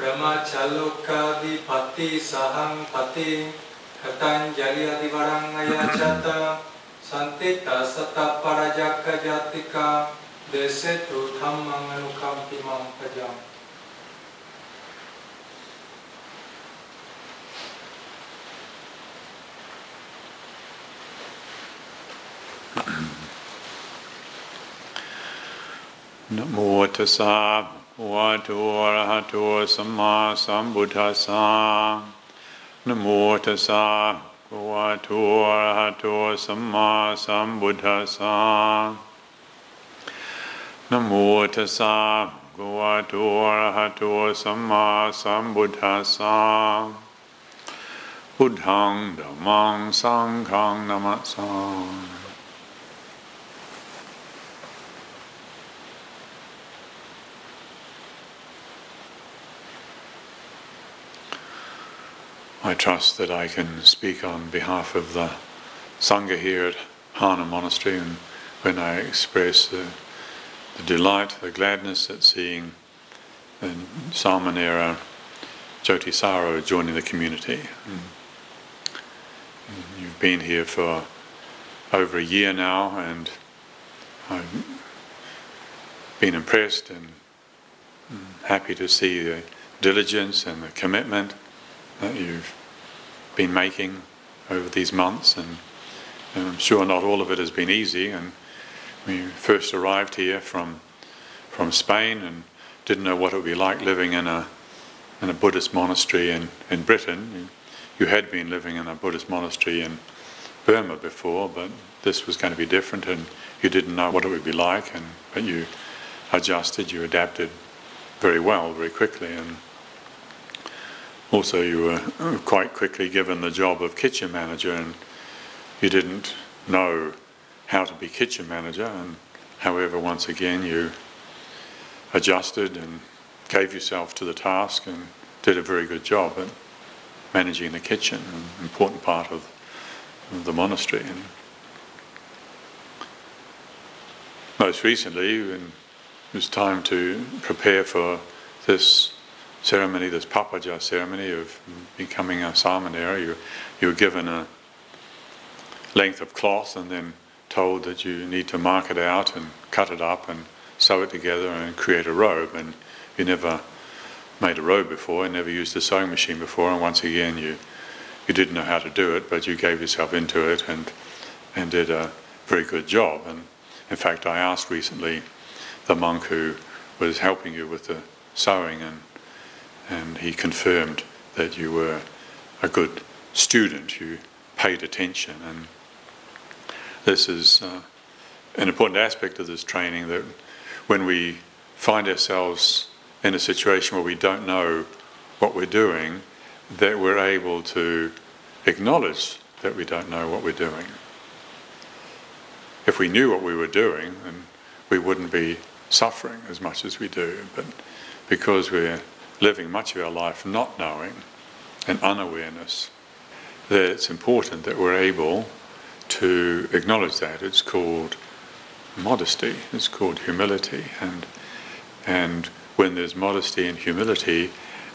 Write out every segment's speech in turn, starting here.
ප්‍රමචලුකාදී පති සහං පති කතං ජලි අධිවරං අයචත සන්තිතසත පරජක්ක ජාතික දේශේතු ධම්මං අනුකම්පි මං පජම් නමෝ තස්ස bhagavato arahato samma sambuddhassa Namo tassa. Bhagavato arahato samma sambuddhassa Namo tassa. Bhagavato arahato samma sambuddhassa Buddhang dhammang sanghang namassam I trust that I can speak on behalf of the Sangha here at Harnham Monastery and when I express the, the delight, the gladness at seeing the Samanera Jyotisaro joining the community. You've been here for over a year now and I've been impressed and happy to see the diligence and the commitment that you've been making over these months, and, and, I'm sure not all of it has been easy. And we first arrived here from from Spain and didn't know what it would be like living in a in a Buddhist monastery in, in Britain. You, you had been living in a Buddhist monastery in Burma before, but this was going to be different, and you didn't know what it would be like. And but you adjusted, you adapted very well, very quickly, and also, you were uh, quite quickly given the job of kitchen manager, and you didn't know how to be kitchen manager. And however, once again, you adjusted and gave yourself to the task and did a very good job at managing the kitchen, an important part of, of the monastery. And most recently, when it was time to prepare for this ceremony, this pabbajja ceremony of becoming a samanera, you, you were given a length of cloth and then told that you need to mark it out and cut it up and sew it together and create a robe. And you never made a robe before, and never used a sewing machine before, and once again you you didn't know how to do it, but you gave yourself into it and and did a very good job. And in fact, I asked recently the monk who was helping you with the sewing and and he confirmed that you were a good student, you paid attention, and this is uh, an important aspect of this training that when we find ourselves in a situation where we don't know what we're doing, that we're able to acknowledge that we don't know what we're doing. If we knew what we were doing, then we wouldn't be suffering as much as we do. But because we're living much of our life not knowing and unawareness, that it's important that we're able to acknowledge that. It's called modesty, it's called humility. And, and when there's modesty and humility,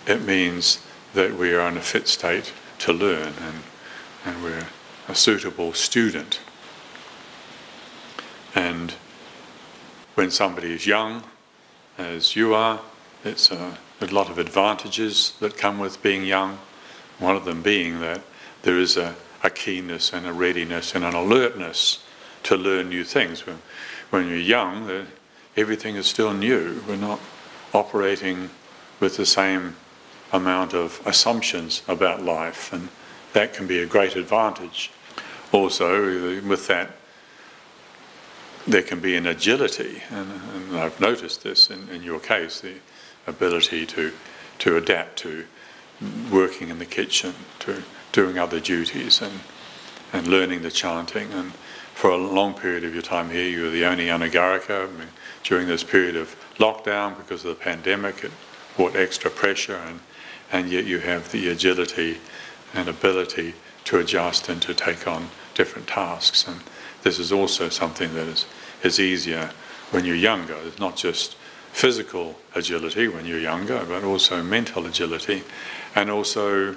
it means that we are in a fit state to learn and, and we're a suitable student. And when somebody is young, as you are, it's a a lot of advantages that come with being young. One of them being that there is a, a keenness and a readiness and an alertness to learn new things. When, when you're young, everything is still new. We're not operating with the same amount of assumptions about life, and that can be a great advantage. Also, with that, there can be an agility, and, and I've noticed this in, in your case. The, ability to, to adapt to working in the kitchen, to doing other duties, and, and learning the chanting. And for a long period of your time here, you were the only anagarika. I mean, during this period of lockdown, because of the pandemic, it brought extra pressure, and, and yet you have the agility and ability to adjust and to take on different tasks. And this is also something that is, is easier when you're younger. It's not just physical agility when you're younger, but also mental agility, and also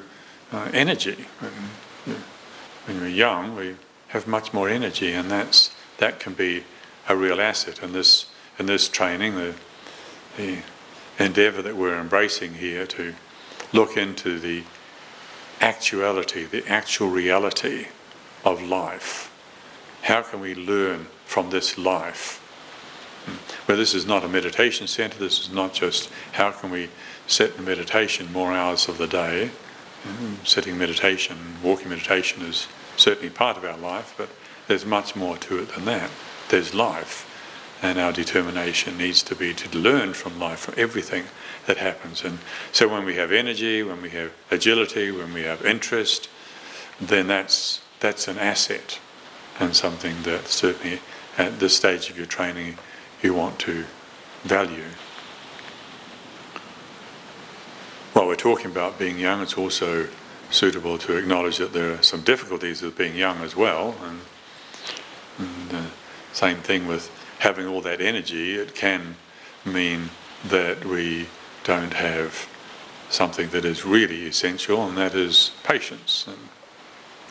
uh, energy. When, we're young, we have much more energy, and that's that can be a real asset. And this in this training, the the endeavour that we're embracing here to look into the actuality, the actual reality of life. How can we learn from this life? Well, this is not a meditation center, this is not just how can we sit in meditation more hours of the day. Mm-hmm. Sitting meditation, walking meditation is certainly part of our life, but there's much more to it than that. There's life, and our determination needs to be to learn from life, from everything that happens. And so when we have energy, when we have agility, when we have interest, then that's, that's an asset and something that certainly at this stage of your training you want to value. While we're talking about being young, it's also suitable to acknowledge that there are some difficulties with being young as well. And, and same thing with having all that energy, it can mean that we don't have something that is really essential, and that is patience. And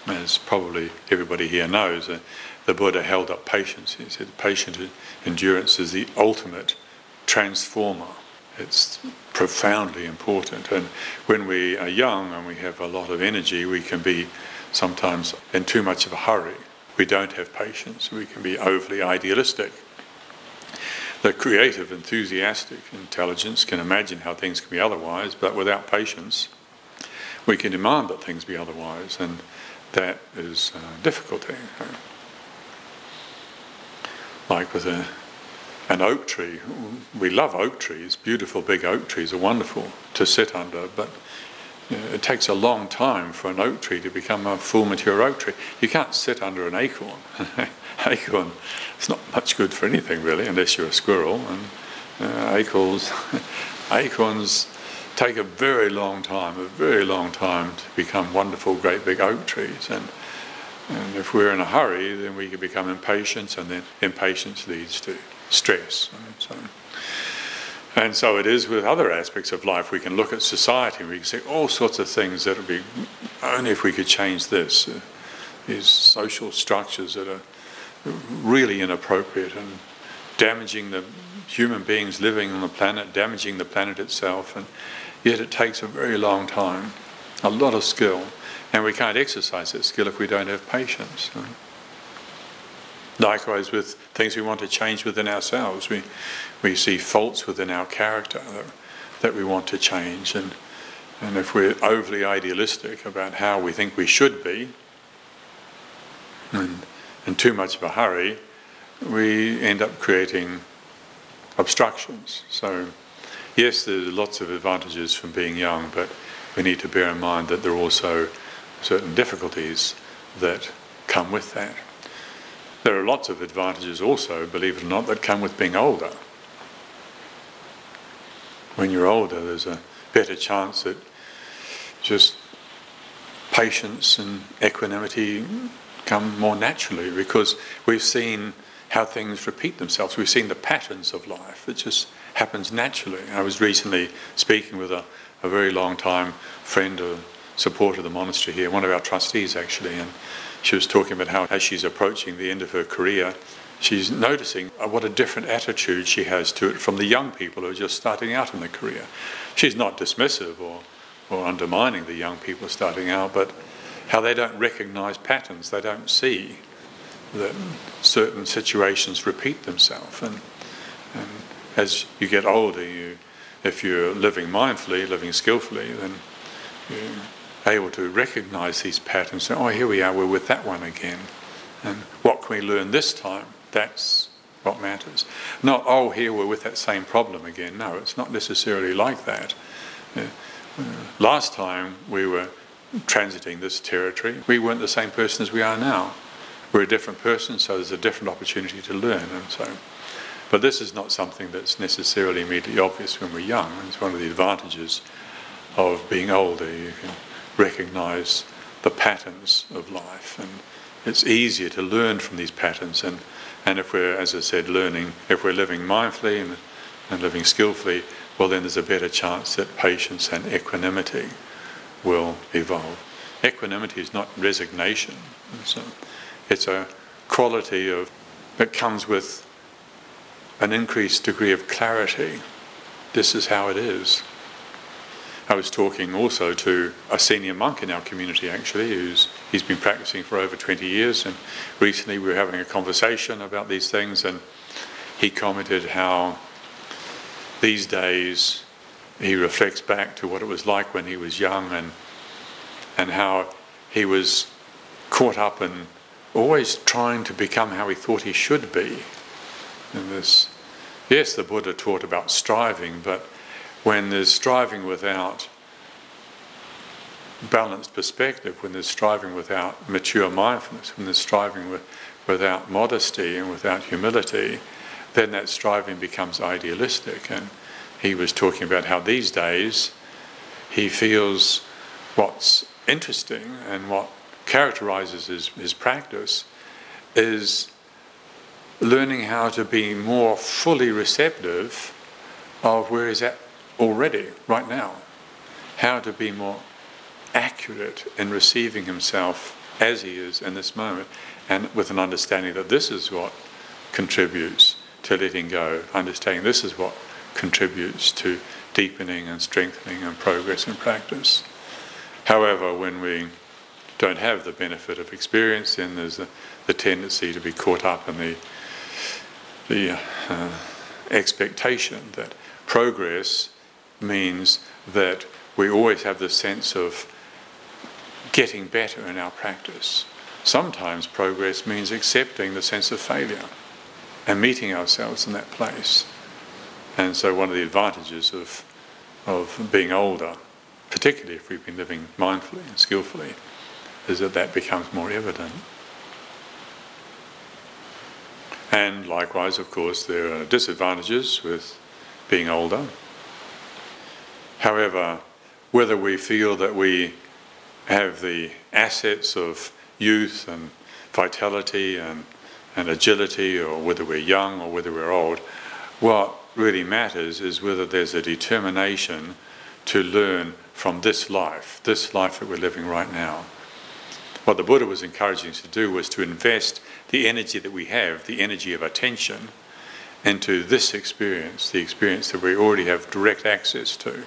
as probably everybody here knows, uh, the Buddha held up patience. He said patient endurance is the ultimate transformer. It's profoundly important. And when we are young and we have a lot of energy, we can be sometimes in too much of a hurry. We don't have patience. We can be overly idealistic. The creative, enthusiastic intelligence can imagine how things can be otherwise, but without patience, we can demand that things be otherwise, and that is a difficulty like with a, an oak tree. We love oak trees, beautiful big oak trees are wonderful to sit under, but it takes a long time for an oak tree to become a full mature oak tree. You can't sit under an acorn. acorn is not much good for anything really, unless you're a squirrel. And uh, acorns, acorns take a very long time, a very long time to become wonderful, great big oak trees. And and if we're in a hurry, then we can become impatient, and then impatience leads to stress. And so, and so it is with other aspects of life. We can look at society we can see all sorts of things that would be only if we could change this. Uh, these social structures that are really inappropriate and damaging the human beings living on the planet, damaging the planet itself, and yet it takes a very long time, a lot of skill and we can't exercise that skill if we don't have patience. Likewise, with things we want to change within ourselves, we, we see faults within our character that, that we want to change. And, and if we're overly idealistic about how we think we should be, and in too much of a hurry, we end up creating obstructions. So, yes, there's lots of advantages from being young, but we need to bear in mind that there are also certain difficulties that come with that. There are lots of advantages also, believe it or not, that come with being older. When you're older, there's a better chance that just patience and equanimity come more naturally because we've seen how things repeat themselves. We've seen the patterns of life. It just happens naturally. I was recently speaking with a, a very long time friend of supporter of the monastery here, one of our trustees actually, and she was talking about how as she's approaching the end of her career, she's noticing uh, what a different attitude she has to it from the young people who are just starting out in the career. She's not dismissive or, or undermining the young people starting out, but how they don't recognize patterns, they don't see that certain situations repeat themselves. And, and as you get older, you, if you're living mindfully, living skillfully, then you're able to recognize these patterns and oh, here we are, we're with that one again. And what can we learn this time? That's what matters. Not, oh, here we're with that same problem again. No, it's not necessarily like that. Uh, uh, last time we were transiting this territory, we weren't the same person as we are now. We're a different person, so there's a different opportunity to learn. And so, but this is not something that's necessarily immediately obvious when we're young. It's one of the advantages of being older. You can recognize the patterns of life. And it's easier to learn from these patterns. And, and if we're, as I said, learning, if we're living mindfully and and living skillfully, well, then there's a better chance that patience and equanimity will evolve. Equanimity is not resignation. A, it's a quality of that comes with an increased degree of clarity. This is how it is. I was talking also to a senior monk in our community, actually, who's he's been practicing for over 20 years, and recently we were having a conversation about these things, and he commented how these days he reflects back to what it was like when he was young, and and how he was caught up in always trying to become how he thought he should be. And this, yes, the Buddha taught about striving, but when there's striving without balanced perspective, when there's striving without mature mindfulness, when there's striving with, without modesty and without humility, then that striving becomes idealistic. And he was talking about how these days he feels what's interesting and what characterizes his, his practice is learning how to be more fully receptive of where he's at already, right now. How to be more accurate in receiving himself as he is in this moment, and with an understanding that this is what contributes to letting go, understanding this is what contributes to deepening and strengthening and progress in practice. However, when we don't have the benefit of experience, then there's the, tendency to be caught up in the the uh, expectation that progress means that we always have the sense of getting better in our practice. Sometimes progress means accepting the sense of failure and meeting ourselves in that place. And so, one of the advantages of, of being older, particularly if we've been living mindfully and skillfully, is that that becomes more evident. And likewise, of course, there are disadvantages with being older. However, whether we feel that we have the assets of youth and vitality and, and agility, or whether we're young or whether we're old, what really matters is whether there's a determination to learn from this life, this life that we're living right now. What the Buddha was encouraging us to do was to invest the energy that we have, the energy of attention, into this experience, the experience that we already have direct access to.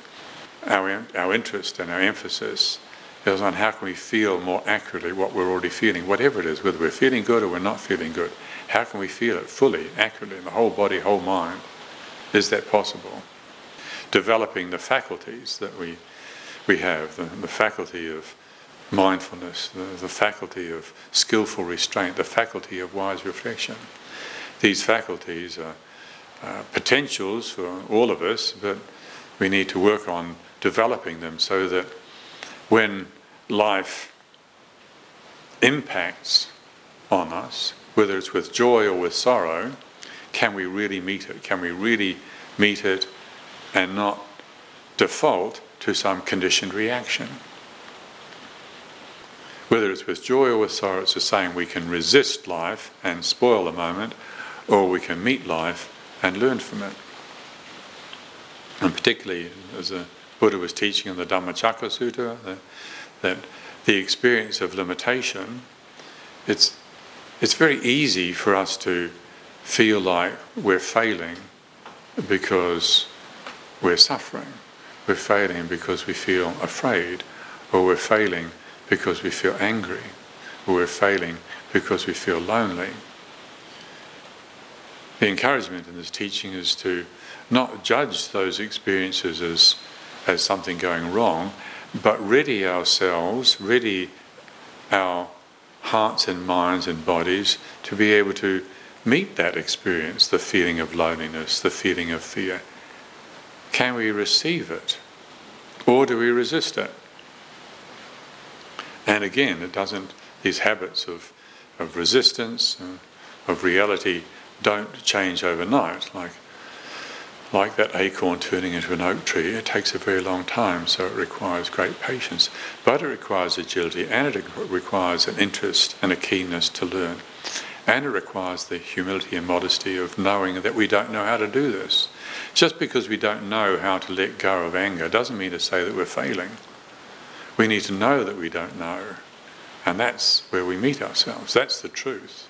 Our, our interest and our emphasis is on how can we feel more accurately what we're already feeling, whatever it is, whether we're feeling good or we're not feeling good. How can we feel it fully, accurately, in the whole body, whole mind? Is that possible? Developing the faculties that we, we have, the, the faculty of mindfulness, the, the faculty of skillful restraint, the faculty of wise reflection. These faculties are uh, potentials for all of us, but we need to work on developing them so that when life impacts on us, whether it's with joy or with sorrow, can we really meet it? Can we really meet it and not default to some conditioned reaction? Whether it's with joy or with sorrow, it's the same. We can resist life and spoil the moment, or we can meet life and learn from it. And particularly, as the Buddha was teaching in the Dhammacakka Sutta, that, that the experience of limitation, it's, it's very easy for us to feel like we're failing because we're suffering. We're failing because we feel afraid, or we're failing because we feel angry, or we're failing because we feel lonely. The encouragement in this teaching is to not judge those experiences as, as something going wrong, but ready ourselves, ready our hearts and minds and bodies to be able to meet that experience, the feeling of loneliness, the feeling of fear. Can we receive it? Or do we resist it? And again, it doesn't, these habits of, of resistance, uh, of reality, don't change overnight. Like, like that acorn turning into an oak tree, it takes a very long time, so it requires great patience. But it requires agility and it requires an interest and a keenness to learn. And it requires the humility and modesty of knowing that we don't know how to do this. Just because we don't know how to let go of anger doesn't mean to say that we're failing. We need to know that we don't know. And that's where we meet ourselves. That's the truth.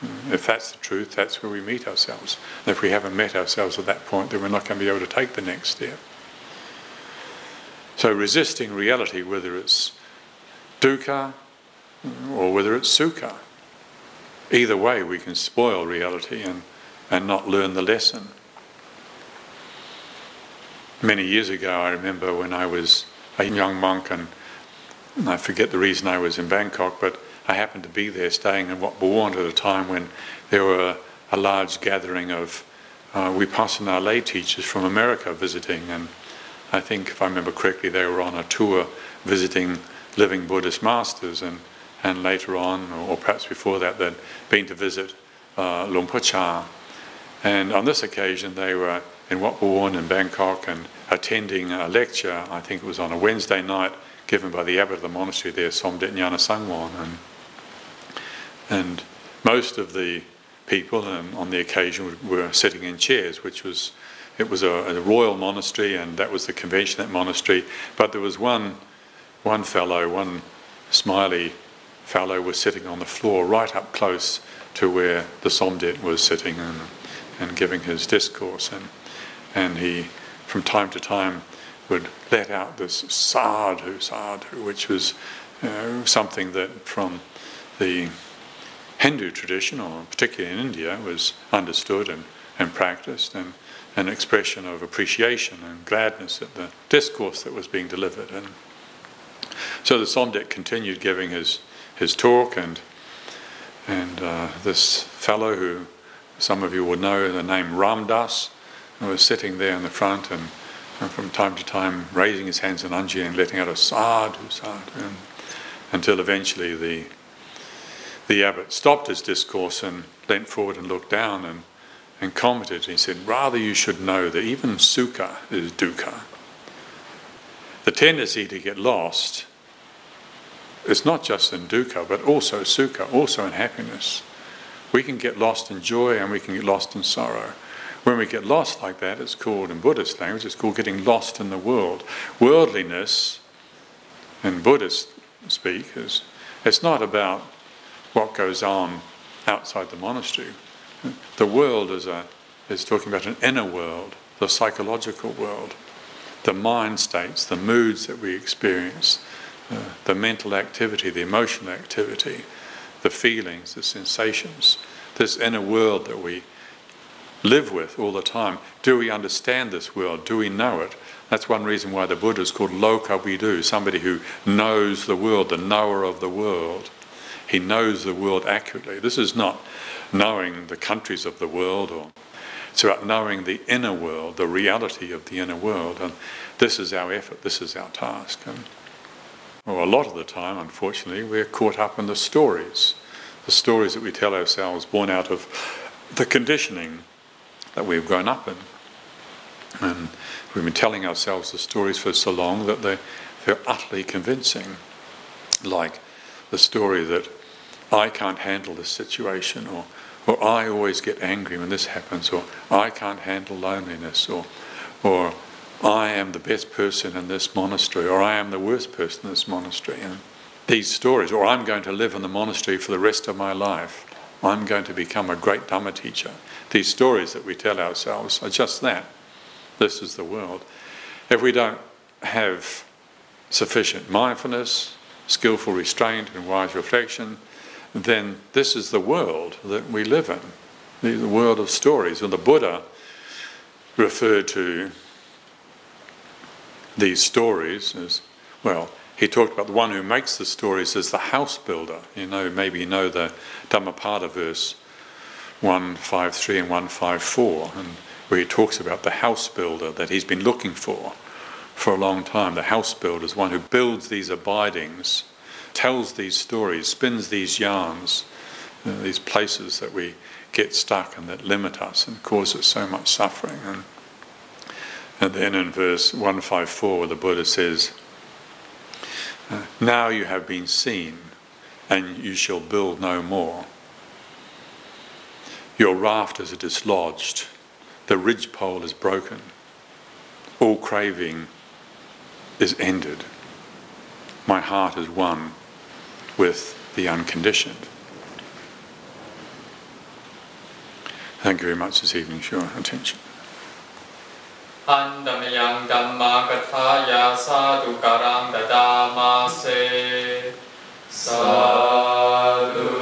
Mm. If that's the truth, that's where we meet ourselves. And if we haven't met ourselves at that point, then we're not going to be able to take the next step. So resisting reality, whether it's dukkha or whether it's sukha, either way we can spoil reality and, and not learn the lesson. Many years ago, I remember when I was a young monk, and I forget the reason I was in Bangkok, but I happened to be there staying in Wat Bhuan at a time when there were a, large gathering of uh, Vipassana lay teachers from America visiting, and I think, if I remember correctly, they were on a tour visiting living Buddhist masters, and, and later on, or, perhaps before that, they'd been to visit uh, Chah. And on this occasion, they were in Wat Bhuan in Bangkok and attending a lecture, I think it was on a Wednesday night, given by the abbot of the monastery there, Somdet Nyana Sangwon. And, and most of the people um, on the occasion were sitting in chairs, which was it was a, a, royal monastery, and that was the convention at that monastery. But there was one, one fellow, one smiley fellow, was sitting on the floor right up close to where the Somdet was sitting and, and giving his discourse. And, and he, from time to time, would let out this sadhu, sadhu, which was uh, something that from the Hindu tradition, or particularly in India, was understood and, and practiced. And an expression of appreciation and gladness at the discourse that was being delivered. And so the Somdet continued giving his, his talk, and, and uh, this fellow who some of you will know the name Ram Dass was sitting there in the front and, and from time to time raising his hands in Anji and letting out a sadhu, sadhu, and, until eventually the, the abbot stopped his discourse and leant forward and looked down and and commented. He said, Rather, you should know that even sukha is dukkha. The tendency to get lost is not just in dukkha, but also sukha, also in happiness. We can get lost in joy and we can get lost in sorrow. When we get lost like that, it's called, in Buddhist language, it's called getting lost in the world. Worldliness, in Buddhist speak, is it's not about what goes on outside the monastery. The world is, a, is talking about an inner world, the psychological world, the mind states, the moods that we experience, uh, the mental activity, the emotional activity, the feelings, the sensations, this inner world that we live with all the time. Do we understand this world? Do we know it? That's one reason why the Buddha is called Lokavidu, somebody who knows the world, the knower of the world. He knows the world accurately. This is not knowing the countries of the world, or it's about knowing the inner world, the reality of the inner world. And this is our effort, this is our task. And well, a lot of the time, unfortunately, we're caught up in the stories, the stories that we tell ourselves born out of the conditioning that we've grown up in. And we've been telling ourselves the stories for so long that they're, they're utterly convincing. Like the story that I can't handle this situation, or or I always get angry when this happens, or I can't handle loneliness, or, or I am the best person in this monastery, or I am the worst person in this monastery. And these stories, or I'm going to live in the monastery for the rest of my life, I'm going to become a great Dhamma teacher. These stories that we tell ourselves are just that. This is the world. If we don't have sufficient mindfulness, skillful restraint, and wise reflection, then this is the world that we live in, the world of stories. And the Buddha referred to these stories as, well, he talked about the one who makes the stories as the house builder. You know, maybe you know the Dhammapada verse 153 and 154, and where he talks about the house builder that he's been looking for for a long time. The house builder is one who builds these abidings tells these stories, spins these yarns, you know, these places that we get stuck and that limit us and cause us so much suffering. And, and then in verse 154, the Buddha says, Now you have been seen, and you shall build no more. Your rafters are dislodged. The ridgepole is broken. All craving is ended. My heart is one with the unconditioned. Thank you very much this evening for your attention. Andamiyang Dhamma Kathaya Sadhukaram Dadamase Sadhu.